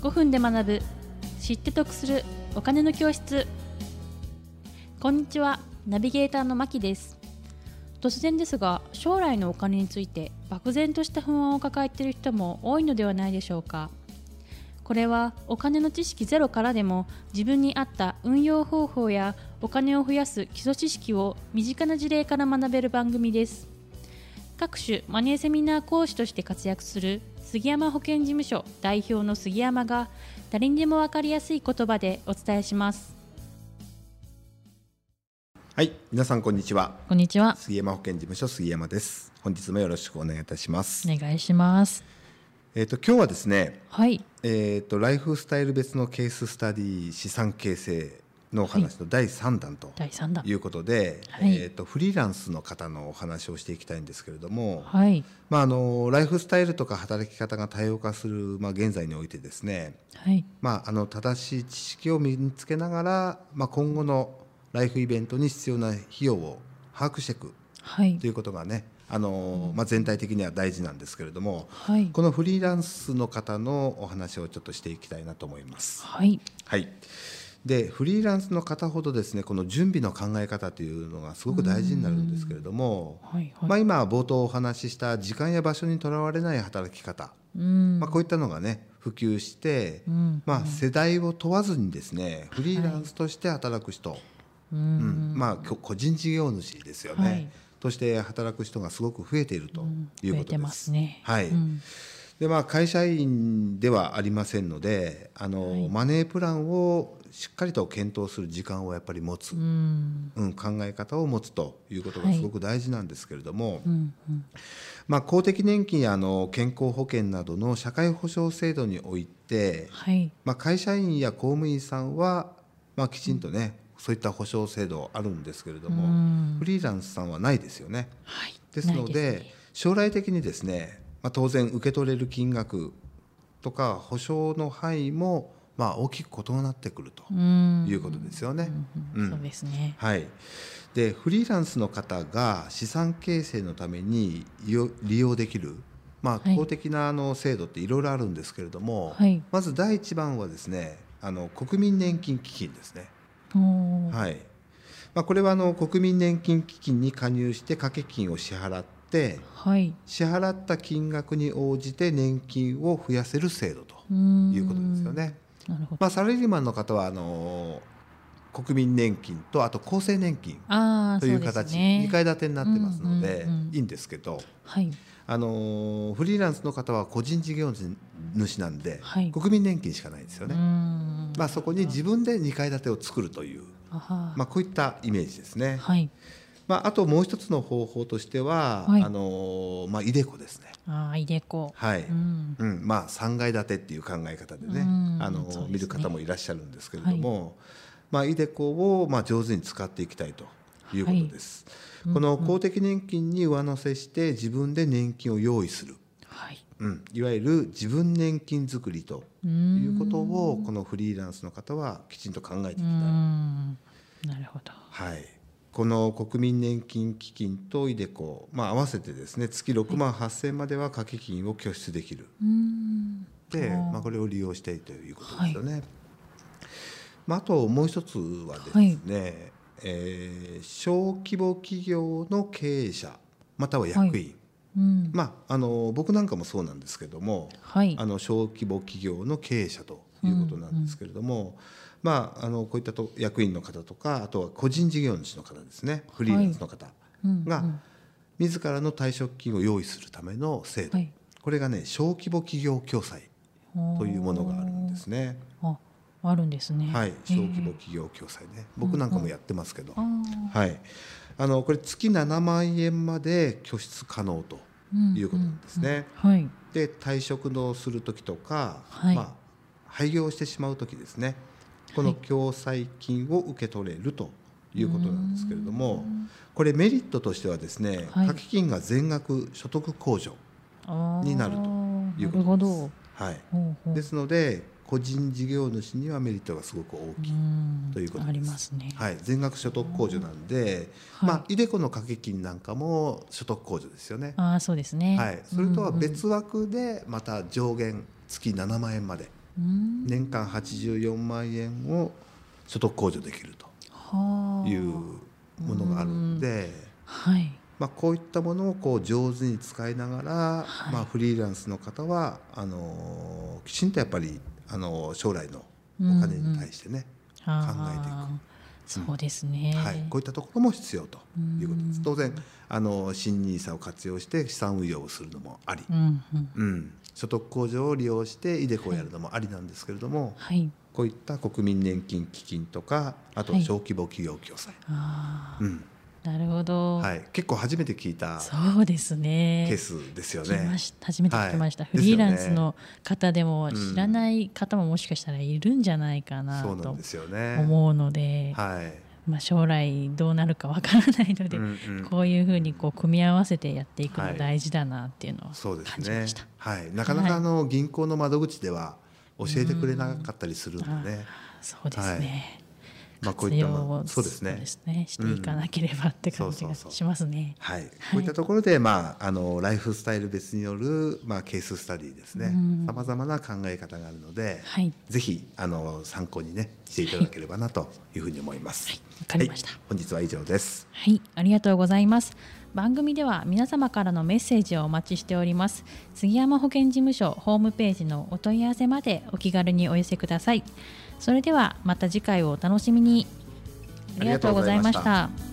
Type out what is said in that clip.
5分で学ぶ。知って得する。お金の教室。こんにちは。ナビゲーターのまきです。突然ですが将来のお金について漠然とした不安を抱えている人も多いのではないでしょうか。これはお金の知識ゼロからでも自分に合った運用方法やお金を増やす基礎知識を身近な事例から学べる番組です。各種マネーセミナー講師として活躍する杉山保険事務所代表の杉山が誰にでも分かりやすい言葉でお伝えしますはい、皆さんこんにちは。こんにちは杉山保険事務所杉山です。本日もよろしくお願いいたします。お願いしますえっ、と今日はですね、はいえっ、とライフスタイル別のケーススタディ資産形成のお話の第3弾と第3弾。いうことで、はい。えっ、とフリーランスの方のお話をしていきたいんですけれども、はい。まああのライフスタイルとか働き方が多様化するまあ現在においてですね、はい。まああの正しい知識を身につけながら、まあ今後のライフイベントに必要な費用を把握していくはい。ということがね、あのまあ、全体的には大事なんですけれども、はい。このフリーランスの方のお話をちょっとしていきたいなと思います。はい。はい、でフリーランスの方ほどですねこの準備の考え方というのがすごく大事になるんですけれども、はいはい。まあ、今冒頭お話しした時間や場所にとらわれない働き方、うん。まあ、こういったのがね普及して、うん。まあ、世代を問わずにですねフリーランスとして働く人、ううん。ん。まあ、こ個人事業主ですよね、はい。として働く人がすごく増えているということです。ね。はい。うん。でまあ、会社員ではありませんのであの、はい。マネープランをしっかりと検討する時間をやっぱり持つ、ううんん考え方を持つということがはい。すごく大事なんですけれども、うんうん。まあ、公的年金やあの健康保険などの社会保障制度において、はい。まあ、会社員や公務員さんは、まあ、きちんとね、そういった保障制度あるんですけれども、うん。フリーランスさんはないですよね。はい。ですのでね。将来的にですね、まあ、当然受け取れる金額とか保証の範囲もまあ大きく異なってくるとうん。いうことですよね。うんうんそうですね。はい、でフリーランスの方が資産形成のために利用できる、まあ、はい。公的なあの制度っていろいろあるんですけれども、はい。まず第一番はですねあの国民年金基金ですね。はい。まあ、これはあの国民年金基金に加入して掛け金を支払ってはい。支払った金額に応じて年金を増やせる制度とうん。いうことですよね。まあ、サラリーマンの方はあの国民年金とあと厚生年金という形、ね2階建てになってますので、うんうんうん。いいんですけど、はい。あのフリーランスの方は個人事業主なんで、はい。国民年金しかないですよね。うん。まあ、そこに自分で2階建てを作るという、まあ、こういったイメージですね。はい。まあ、あともう一つの方法としては、はい。あのまあ、イデコですね。ああいでこはい、うん。うん、まあ3階建てっていう考え方でね、うん。あのね。見る方もいらっしゃるんですけれども、まあイデコをまあ上手に使っていきたいということです。はいこの公的年金に上乗せして自分で年金を用意する、はい。うん、いわゆる自分年金作りとういうんことをこのフリーランスの方はきちんと考えていきうたい。ん。なるほど。はい、この国民年金基金とイデコ、まあ、合わせてですね月6万8000円までは掛け金を拠出できる。うん。で、まあ、これを利用しているということですよね。まあ、あともう一つはですね、えー小規模企業の経営者または役員、うん。まあ、あの僕なんかもそうなんですけども、はい。あの小規模企業の経営者ということなんですけれども、まあ、あのこういったと役員の方とかあとは個人事業主の方ですね。フリーランスの方うんがうん自らの退職金を用意するための制度、はい。これがね小規模企業共済というものがあるんですね。ああるんですね。はい、え小ー規模企業共済ね、僕なんかもやってますけど、はい、あのこれ月7万円まで拠出可能とうんいうことなんですね。うんはい。で退職のする時とか、はい。まあ廃業してしまう時ですね、この共済金を受け取れるということなんですけれども、これメリットとしてはですね、掛け金が全額所得控除、になるということです。ど。はい、ほうほう。ですので個人事業主にはメリットがすごく大きい。うん。ということです。ありますね。はい、全額所得控除なんで、はい。まあ、イデコの掛け金なんかも所得控除ですよね。ああそうですね。はい、それとは別枠でまた上限月7万円まで年間84万円を所得控除できるというものがあるので、はい。まあ、こういったものをこう上手に使いながら、はい、まあ、フリーランスの方はあのきちんとやっぱりあの将来のお金に対してね、うんうん、考えていく。そうですね、はい、こういったところも必要ということです。当然あの新ニーサを活用して資産運用をするのもあり、うん、うん、所得控除を利用してイデコをやるのもありなんですけれども、はい、こういった国民年金基金とかあと小規模企業共済、はい、うん、なるほど、はい、結構初めて聞いたそうですね。ケースですよね。初めて聞きました、はい、フリーランスの方でも知らない方ももしかしたらいるんじゃないかなと思うので、はい。まあ、将来どうなるかわからないので、うんうん、こういうふうにこう組み合わせてやっていくの大事だなっていうのを感じました、はい、ねはい、なかなかあの銀行の窓口では教えてくれなかったりするので、そうですね、まあ、こういったもそうですね。ですね。していかなければって感じがしますね。はい、こういったところで、まあ、あのライフスタイル別による、まあ、ケーススタディですね。さまざまな考え方があるので、はい、ぜひあの参考にねしていただければなというふうに思います。はい、わ、かりました、本日は以上です。はい、ありがとうございます。番組では皆様からのメッセージをお待ちしております。杉山保健事務所ホームページのお問い合わせまでお気軽にお寄せください。それではまた次回をお楽しみに。ありがとうございました。